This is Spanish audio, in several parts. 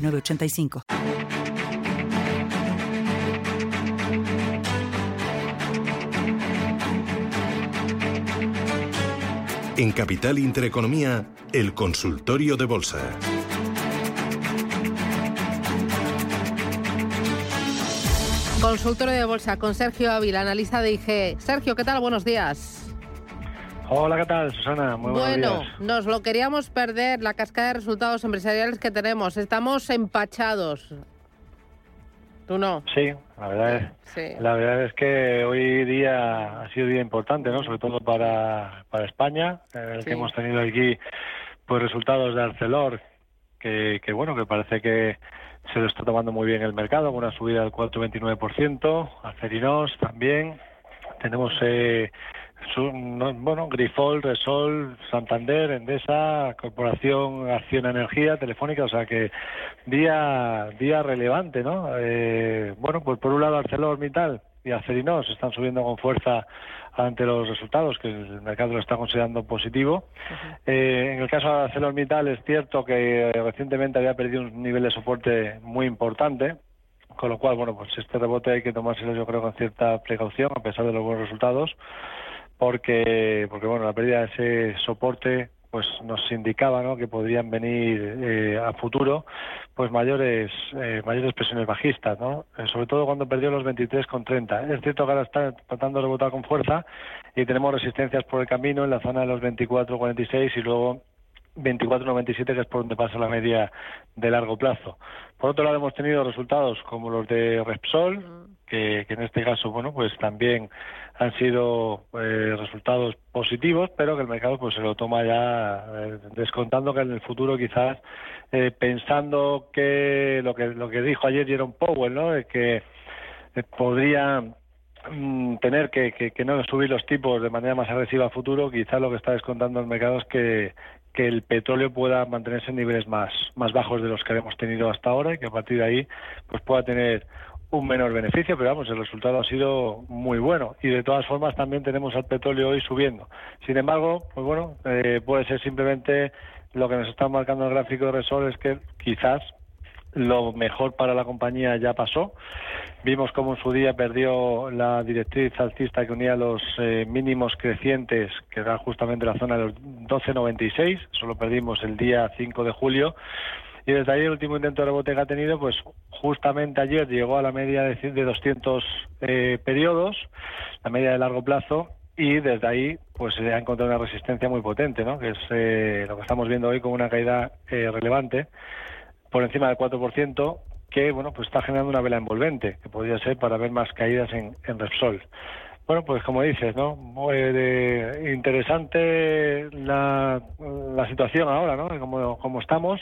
985. En Capital Intereconomía, el consultorio de bolsa. Consultorio de bolsa con Sergio Ávila, analista de IG. Sergio, ¿qué tal? Buenos días. Hola, ¿qué tal, Susana? Muy bueno, nos lo queríamos perder, la cascada de resultados empresariales que tenemos. Estamos empachados. ¿Tú no? Sí, la verdad es, la verdad es que hoy día ha sido un día importante, ¿no? Sobre todo para, para España, que hemos tenido aquí pues resultados de Arcelor, que, que bueno, que parece que se lo está tomando muy bien el mercado, con una subida del 4,29%, Acerinos también. Tenemos eh, bueno, Grifol, Resol, Santander, Endesa, Corporación Acción Energía, Telefónica, o sea que día día relevante, ¿no? Eh, bueno, pues por un lado ArcelorMittal y Acerinos están subiendo con fuerza ante los resultados que el mercado lo está considerando positivo. Eh, en el caso de ArcelorMittal es cierto que recientemente había perdido un nivel de soporte muy importante, con lo cual, bueno, pues este rebote hay que tomárselo yo creo con cierta precaución a pesar de los buenos resultados porque, porque bueno, la pérdida de ese soporte pues nos indicaba ¿no? que podrían venir eh, a futuro pues mayores eh, mayores presiones bajistas ¿no? Eh, sobre todo cuando perdió los 23,30 es cierto que ahora está tratando de rebotar con fuerza y tenemos resistencias por el camino en la zona de los 24,46 y luego 24,97 que es por donde pasa la media de largo plazo por otro lado hemos tenido resultados como los de Repsol que, que en este caso bueno pues también han sido eh, resultados positivos, pero que el mercado pues se lo toma ya eh, descontando que en el futuro quizás eh, pensando que lo que lo que dijo ayer Jerome Powell, ¿no? Que podría mm, tener que, que, no subir los tipos de manera más agresiva a futuro, quizás lo que está descontando el mercado es que, que el petróleo pueda mantenerse en niveles más, más bajos de los que hemos tenido hasta ahora y que a partir de ahí pues pueda tener un menor beneficio, pero vamos, el resultado ha sido muy bueno. Y de todas formas también tenemos al petróleo hoy subiendo. Sin embargo, pues bueno, eh, puede ser simplemente lo que nos está marcando el gráfico de Resol es que quizás lo mejor para la compañía ya pasó. Vimos cómo en su día perdió la directriz alcista que unía los eh, mínimos crecientes, que era justamente la zona de los 12.96, solo perdimos el día 5 de julio y desde ahí el último intento de rebote que ha tenido, pues justamente ayer llegó a la media de, de 200 eh, periodos, la media de largo plazo, y desde ahí pues se ha encontrado una resistencia muy potente, ¿no? que es eh, lo que estamos viendo hoy como una caída eh, relevante por encima del 4%, que bueno pues está generando una vela envolvente, que podría ser para ver más caídas en, Repsol. Bueno, pues como dices, ¿no? Muy interesante la, la situación ahora, ¿no? Como, como estamos,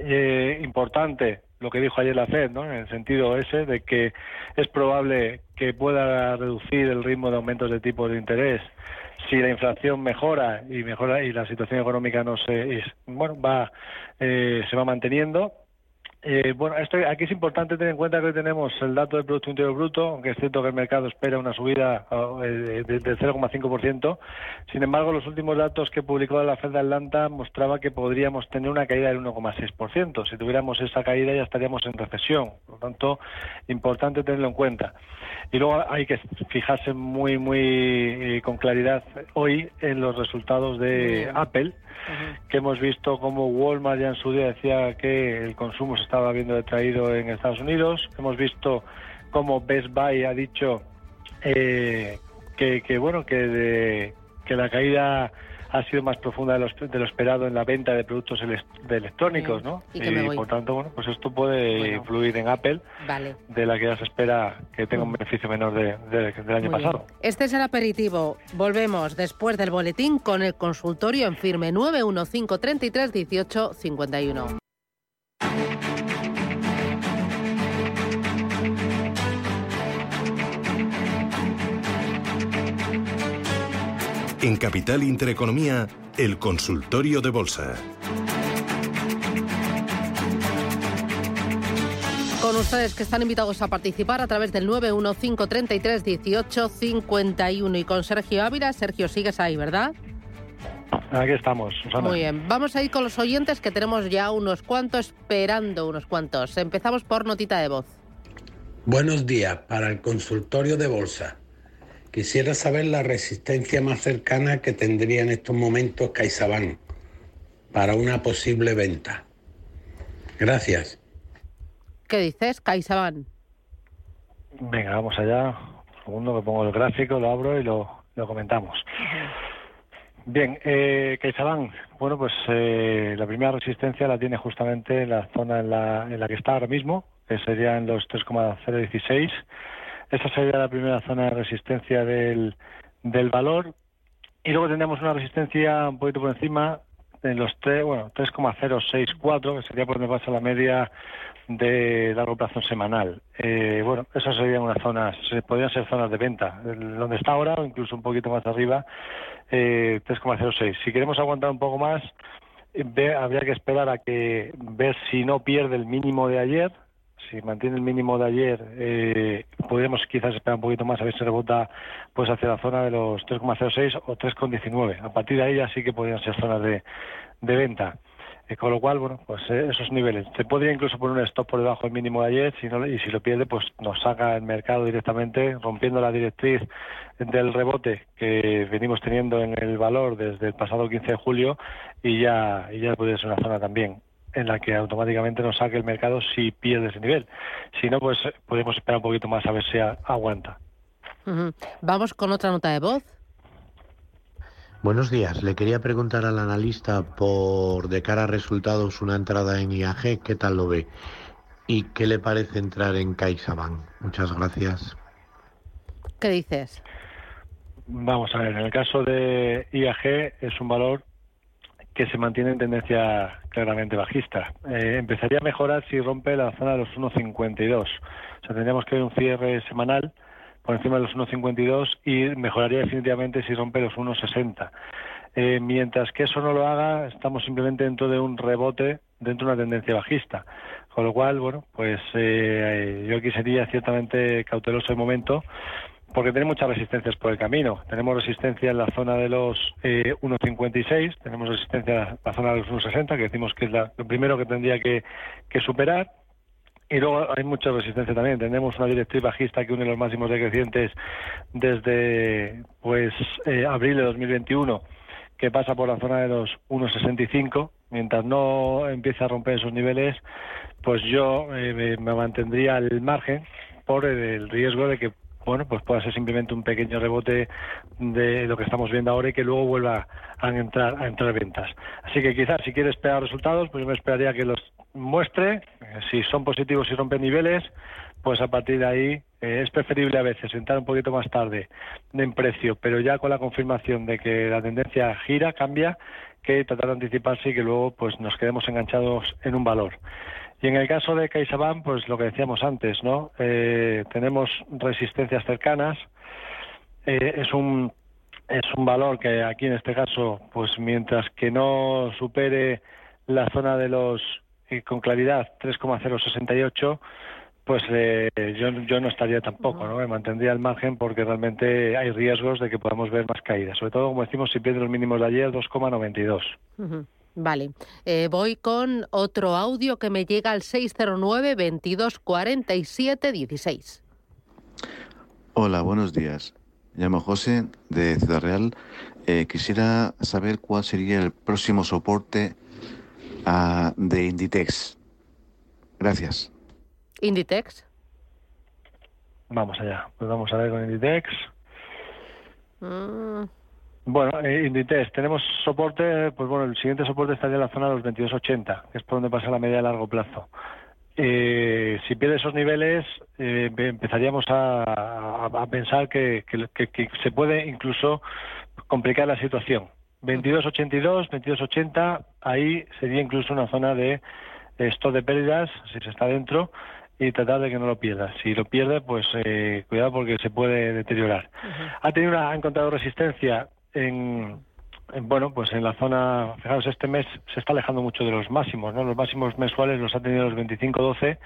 eh, importante lo que dijo ayer la Fed, ¿no? en el sentido ese de que es probable que pueda reducir el ritmo de aumentos de tipos de interés si la inflación mejora y mejora y la situación económica no se bueno va eh, se va manteniendo eh, bueno, esto, aquí es importante tener en cuenta que hoy tenemos el dato del Producto Interior Bruto, aunque es cierto que el mercado espera una subida eh, de, de 0,5%. Sin embargo, los últimos datos que publicó la Fed de Atlanta mostraba que podríamos tener una caída del 1,6%. Si tuviéramos esa caída ya estaríamos en recesión. Por lo tanto, importante tenerlo en cuenta. Y luego hay que fijarse muy, muy eh, con claridad hoy en los resultados de Apple, que hemos visto como Walmart ya en su día decía que el consumo se estaba viendo detraído en Estados Unidos. Hemos visto como Best Buy ha dicho eh, que, bueno que, de, que la caída ha sido más profunda de lo, de lo esperado en la venta de productos electrónicos, ¿no? Y, por tanto, bueno, pues esto puede influir en Apple, de la que ya se espera que tenga un beneficio menor de, del año pasado. Este es el aperitivo. Volvemos después del boletín con el consultorio en firme 915 En Capital Intereconomía, el consultorio de bolsa. Con ustedes que están invitados a participar a través del 915331851 y con Sergio Ávila. Sergio, sigues ahí, ¿verdad? Aquí estamos. Muy bien, vamos a ir con los oyentes que tenemos ya unos cuantos esperando unos cuantos. Empezamos por notita de voz. Buenos días para el consultorio de bolsa. Quisiera saber la resistencia más cercana que tendría en estos momentos CaixaBank para una posible venta. Gracias. ¿Qué dices, CaixaBank? Venga, vamos allá. Un segundo que pongo el gráfico, lo abro y lo, comentamos. Bien, eh, CaixaBank, bueno, pues eh, la primera resistencia la tiene justamente la zona en la, en la que está ahora mismo, que sería en los 3,016 esa sería la primera zona de resistencia del, del valor. Y luego tendríamos una resistencia un poquito por encima en los 3, bueno, 3,064, que sería por donde pasa la media de largo plazo semanal. Eh, bueno, esas serían unas zonas, podrían ser zonas de venta. Donde está ahora, o incluso un poquito más arriba, eh, 3,06. Si queremos aguantar un poco más, eh, habría que esperar a que ver si no pierde el mínimo de ayer, si mantiene el mínimo de ayer, eh, podríamos quizás esperar un poquito más a ver si rebota pues hacia la zona de los 3,06 o 3,19. A partir de ahí ya sí que podrían ser zonas de, de venta. Eh, con lo cual, bueno, pues eh, esos niveles. Se podría incluso poner un stop por debajo del mínimo de ayer si no, y si lo pierde, pues nos saca el mercado directamente, rompiendo la directriz del rebote que venimos teniendo en el valor desde el pasado 15 de julio y ya, y ya podría ser una zona también en la que automáticamente nos saque el mercado si pierde ese nivel. Si no, pues podemos esperar un poquito más a ver si aguanta. Vamos con otra nota de voz. Buenos días. Le quería preguntar al analista por de cara a resultados una entrada en IAG, ¿qué tal lo ve? ¿Y qué le parece entrar en CaixaBank? Muchas gracias. ¿Qué dices? Vamos a ver, en el caso de IAG es un valor que se mantiene en tendencia claramente bajista. Eh, empezaría a mejorar si rompe la zona de los 1,52. O sea, tendríamos que ver un cierre semanal por encima de los 1,52 y mejoraría definitivamente si rompe los 1,60. Eh, mientras que eso no lo haga, estamos simplemente dentro de un rebote, dentro de una tendencia bajista. Con lo cual, bueno, pues eh, yo aquí sería ciertamente cauteloso el momento porque tenemos muchas resistencias por el camino. Tenemos resistencia en la zona de los 1,56, eh, tenemos resistencia en la zona de los 1,60, que decimos que es lo primero que tendría que, superar. Y luego hay mucha resistencia también. Tenemos una directriz bajista que une los máximos decrecientes desde pues eh, abril de 2021, que pasa por la zona de los 1,65. Mientras no empiece a romper esos niveles, pues yo eh, me mantendría al margen por el riesgo de que bueno, pues pueda ser simplemente un pequeño rebote de lo que estamos viendo ahora y que luego vuelva a entrar a entrar ventas. Así que quizás si quiere esperar resultados, pues yo me esperaría que los muestre, eh, si son positivos y rompen niveles, pues a partir de ahí eh, es preferible a veces entrar un poquito más tarde en precio, pero ya con la confirmación de que la tendencia gira, cambia, que tratar de anticiparse y que luego pues nos quedemos enganchados en un valor. Y en el caso de CaixaBank, pues lo que decíamos antes, ¿no? Eh, tenemos resistencias cercanas. Eh, es un es un valor que aquí en este caso, pues mientras que no supere la zona de los eh, con claridad 3,068, pues yo, yo no estaría tampoco, ¿no? Me mantendría el margen porque realmente hay riesgos de que podamos ver más caídas. Sobre todo, como decimos, si pierde los mínimos de ayer, 2,92. Vale, eh, voy con otro audio que me llega al 609 22 47 16. Hola, buenos días. Me llamo José de Ciudad Real. Eh, quisiera saber cuál sería el próximo soporte uh, de Inditex. Gracias. ¿Inditex? Vamos allá. Pues vamos a ver con Inditex. Mm. Bueno, eh, Inditex, tenemos soporte, pues bueno, el siguiente soporte estaría en la zona de los 22.80, que es por donde pasa la media a largo plazo. Eh, si pierde esos niveles, eh, empezaríamos a, pensar que, se puede incluso complicar la situación. 22.82, 22.80, ahí sería incluso una zona de esto de pérdidas, si se está dentro, y tratar de que no lo pierda. Si lo pierde, pues cuidado porque se puede deteriorar. Ha tenido una, ha encontrado resistencia en, bueno, pues en la zona, fijaros, este mes se está alejando mucho de los máximos, ¿no? Los máximos mensuales los ha tenido los 25-12.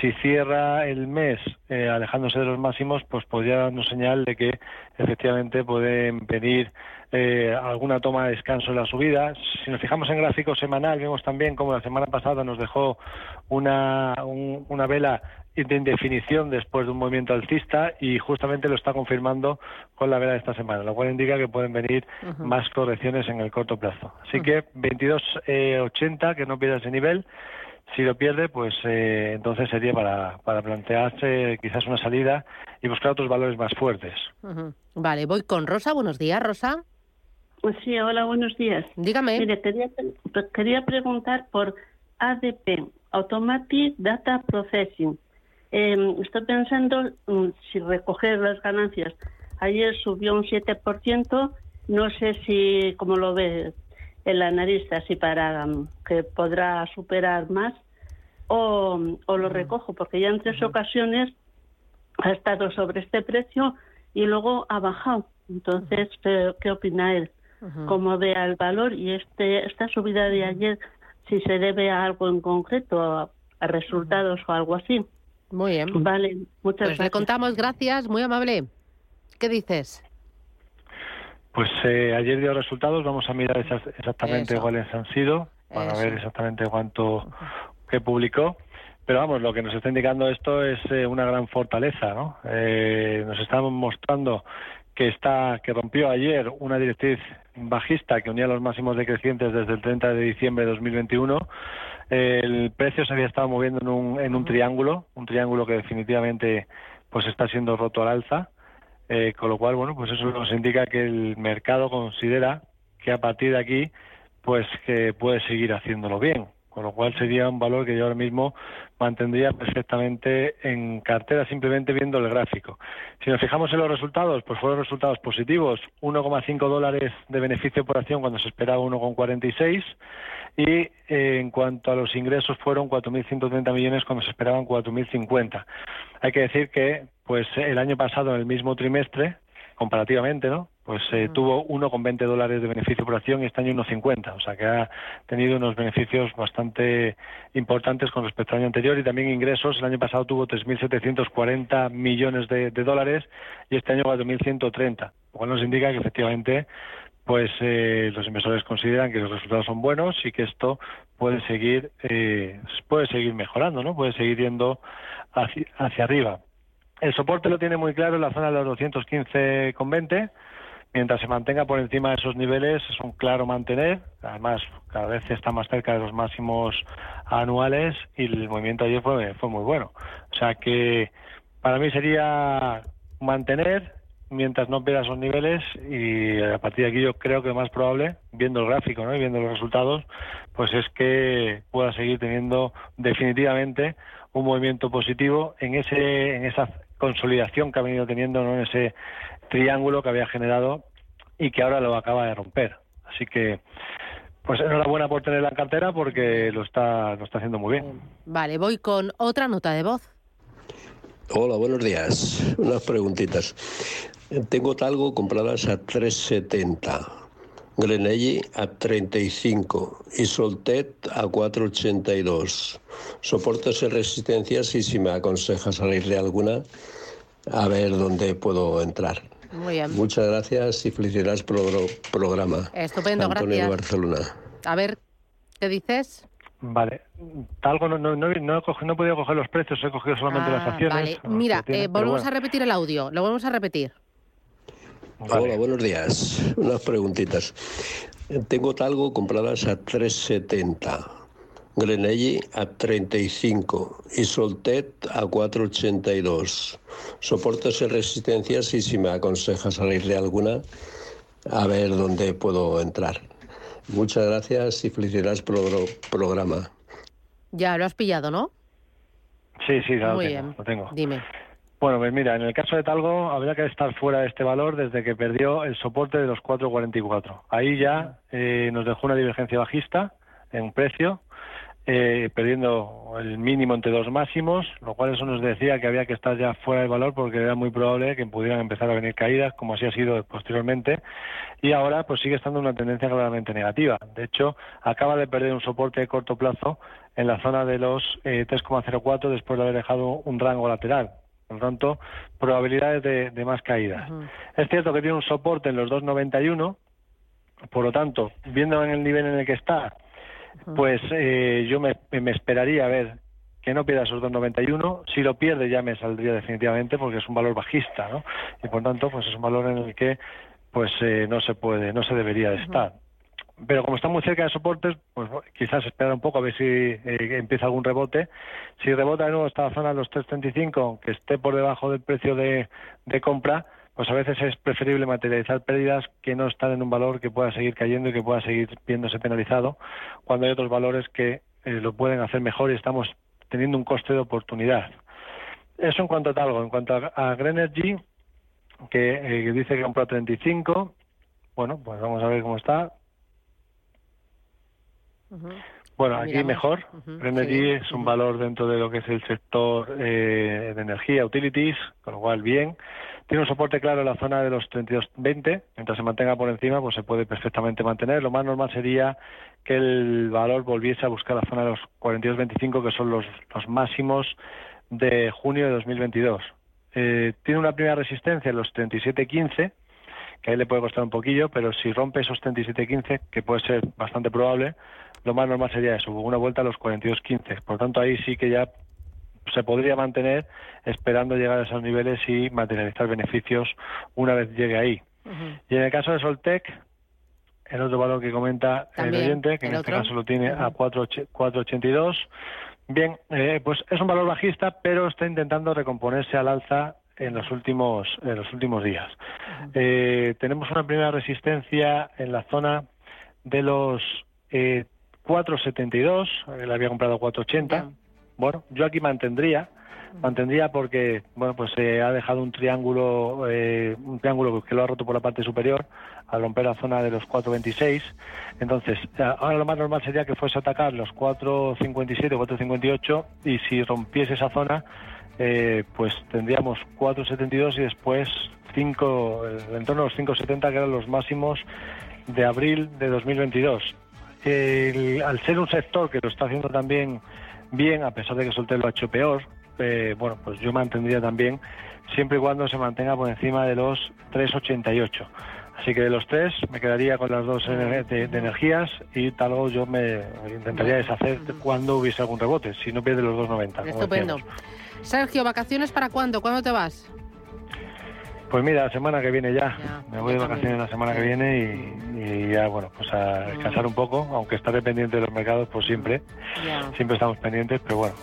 Si cierra el mes eh, alejándose de los máximos, pues podría darnos señal de que efectivamente pueden venir eh, alguna toma de descanso en la subida. Si nos fijamos en gráfico semanal, vemos también como la semana pasada nos dejó una, una vela de indefinición después de un movimiento alcista y justamente lo está confirmando con la vela de esta semana, lo cual indica que pueden venir más correcciones en el corto plazo. Así que 22.80, eh, que no pierda ese nivel. Si lo pierde, pues eh, entonces sería para, para plantearse quizás una salida y buscar otros valores más fuertes. Vale, voy con Rosa. Buenos días, Rosa. Pues sí, hola, buenos días. Dígame. Mire, quería, quería preguntar por ADP, Automatic Data Processing. Eh, estoy pensando mm, si recoger las ganancias. Ayer subió un 7%, no sé si, como lo ve el analista, si para mm, que podrá superar más o, o lo recojo, porque ya en tres ocasiones ha estado sobre este precio y luego ha bajado. Entonces, ¿qué opina él? ¿Cómo ve el valor y este esta subida de ayer, si se debe a algo en concreto, a, a resultados o algo así? Muy bien. Vale, muchas pues gracias. le contamos, gracias, muy amable. ¿Qué dices? Pues eh, ayer dio resultados, vamos a mirar exactamente Eso. cuáles han sido, para Eso. ver exactamente cuánto que publicó. Pero vamos, lo que nos está indicando esto es eh, una gran fortaleza, ¿no? Eh, nos estamos mostrando que está que rompió ayer una directriz bajista que unía los máximos decrecientes desde el 30 de diciembre de 2021. El precio se había estado moviendo en un, en un triángulo, un triángulo que definitivamente pues está siendo roto al alza. Eh, con lo cual, bueno, pues eso nos indica que el mercado considera que a partir de aquí, pues que puede seguir haciéndolo bien. Con lo cual sería un valor que yo ahora mismo mantendría perfectamente en cartera simplemente viendo el gráfico. Si nos fijamos en los resultados, pues fueron resultados positivos, 1,5 dólares de beneficio por acción cuando se esperaba 1,46 y eh, en cuanto a los ingresos fueron 4.130 millones cuando se esperaban 4.050. Hay que decir que pues el año pasado en el mismo trimestre comparativamente, ¿no? Pues eh, tuvo 1,20 dólares de beneficio por acción y este año 1,50. O sea que ha tenido unos beneficios bastante importantes con respecto al año anterior y también ingresos. El año pasado tuvo 3.740 millones de, de dólares y este año 4.130. Lo cual nos indica que efectivamente pues eh, los inversores consideran que los resultados son buenos y que esto puede seguir eh, puede seguir mejorando, ¿no? Puede seguir yendo hacia, hacia arriba. El soporte lo tiene muy claro en la zona de los 215,20. Mientras se mantenga por encima de esos niveles, es un claro mantener. Además, cada vez está más cerca de los máximos anuales y el movimiento ayer fue, fue muy bueno. O sea que para mí sería mantener mientras no pierda esos niveles y a partir de aquí yo creo que lo más probable, viendo el gráfico ¿no? y viendo los resultados, pues es que pueda seguir teniendo definitivamente un movimiento positivo en ese en esa consolidación que ha venido teniendo ¿no? en ese triángulo que había generado y que ahora lo acaba de romper. Así que pues enhorabuena por tenerla en cartera porque lo está lo está haciendo muy bien. Vale, voy con otra nota de voz. Hola, buenos días. Unas preguntitas. Tengo talgo compradas a 370, Grenelli a 35 y Soltet a 482. Soportes y resistencias y si me aconseja salir de alguna, a ver dónde puedo entrar. Muy bien. Muchas gracias y felicidades por el programa. Estupendo, Antonio de gracias. Barcelona. A ver, ¿qué dices? Vale. Talgo no, no, no, no he, cogido- no he podido coger los precios, he cogido solamente las Ah, acciones. Vale, mira, eh, volvemos bueno. a repetir el audio. Lo volvemos a repetir. Hola, buenos días. Unas preguntitas. Tengo talgo compradas a 370, Grenelli a 35 y Soltet a 482. Soportes y resistencias y si me aconseja salir de alguna, a ver dónde puedo entrar. Muchas gracias y felicidades por el programa. Ya lo has pillado, ¿no? Sí, sí, ya lo Muy tengo, bien. lo tengo. Dime. Bueno, pues mira, en el caso de Talgo habría que estar fuera de este valor desde que perdió el soporte de los 4.44. Ahí ya eh, nos dejó una divergencia bajista en precio eh, perdiendo el mínimo entre dos máximos, lo cual eso nos decía que había que estar ya fuera del valor porque era muy probable que pudieran empezar a venir caídas, como así ha sido posteriormente, y ahora pues sigue estando una tendencia claramente negativa. De hecho, acaba de perder un soporte de corto plazo en la zona de los 3,04 eh, después de haber dejado un rango lateral. Por lo tanto, probabilidades de, más caídas. Es cierto que tiene un soporte en los 2,91, por lo tanto, viendo en el nivel en el que está, pues eh, yo me, esperaría a ver que no pierda esos 2,91. Si lo pierde ya me saldría definitivamente porque es un valor bajista, ¿no? Y por tanto, pues es un valor en el que pues eh, no se puede, no se debería de estar. Pero como está muy cerca de soportes, pues quizás esperar un poco a ver si eh, empieza algún rebote. Si rebota de nuevo esta zona de los 3.35, que esté por debajo del precio de, de compra, pues a veces es preferible materializar pérdidas que no estar en un valor que pueda seguir cayendo y que pueda seguir viéndose penalizado, cuando hay otros valores que eh, lo pueden hacer mejor y estamos teniendo un coste de oportunidad. Eso en cuanto a talgo. En cuanto a, Grenergy, que, eh, dice que compró a 35, bueno, pues vamos a ver cómo está. Bueno, aquí mejor. Grenergy es un valor dentro de lo que es el sector eh, de energía, utilities, con lo cual bien. Tiene un soporte claro en la zona de los 32.20, mientras se mantenga por encima, pues se puede perfectamente mantener. Lo más normal sería que el valor volviese a buscar la zona de los 42.25, que son los, máximos de junio de 2022. Eh, tiene una primera resistencia en los 37.15, que ahí le puede costar un poquillo, pero si rompe esos 37.15, que puede ser bastante probable, lo más normal sería eso, una vuelta a los 42.15. Por tanto, ahí sí que ya se podría mantener esperando llegar a esos niveles y materializar beneficios una vez llegue ahí. Y en el caso de Soltec, el otro valor que comenta el oyente, que en este caso lo tiene a 4,82. Bien, eh, pues es un valor bajista, pero está intentando recomponerse al alza en los últimos en los últimos días. Eh, tenemos una primera resistencia en la zona de los eh, 4,72, él había comprado 4,80. Bueno, yo aquí mantendría, mantendría porque bueno pues se ha dejado un triángulo eh, un triángulo que lo ha roto por la parte superior al romper la zona de los 4.26 entonces eh, ahora lo más normal sería que fuese a atacar los 4.57 4.58 y si rompiese esa zona eh, pues tendríamos 4.72 y después 5 en torno a los 5.70 que eran los máximos de abril de 2022 al ser un sector que lo está haciendo también bien, a pesar de que Solter lo ha hecho peor, eh, bueno, pues yo mantendría también, siempre y cuando se mantenga por encima de los 3,88. Así que de los tres me quedaría con las dos de, energías y tal yo me intentaría deshacer cuando hubiese algún rebote, si no pierde los 2,90. Estupendo. Sergio, ¿vacaciones para cuándo? ¿Cuándo te vas? Pues mira, la semana que viene ya. me voy de vacaciones la semana que viene y, ya, bueno, pues a descansar un poco, aunque estaré pendiente de los mercados, pues siempre. Siempre estamos pendientes, pero bueno,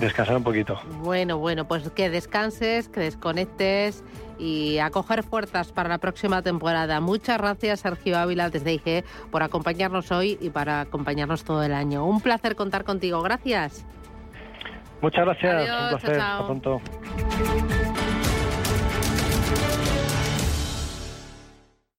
descansar un poquito. Bueno, bueno, pues que descanses, que desconectes y a coger fuerzas para la próxima temporada. Muchas gracias, Sergio Ávila, desde IG, por acompañarnos hoy y para acompañarnos todo el año. Un placer contar contigo. Gracias. Muchas gracias. un placer. Hasta pronto.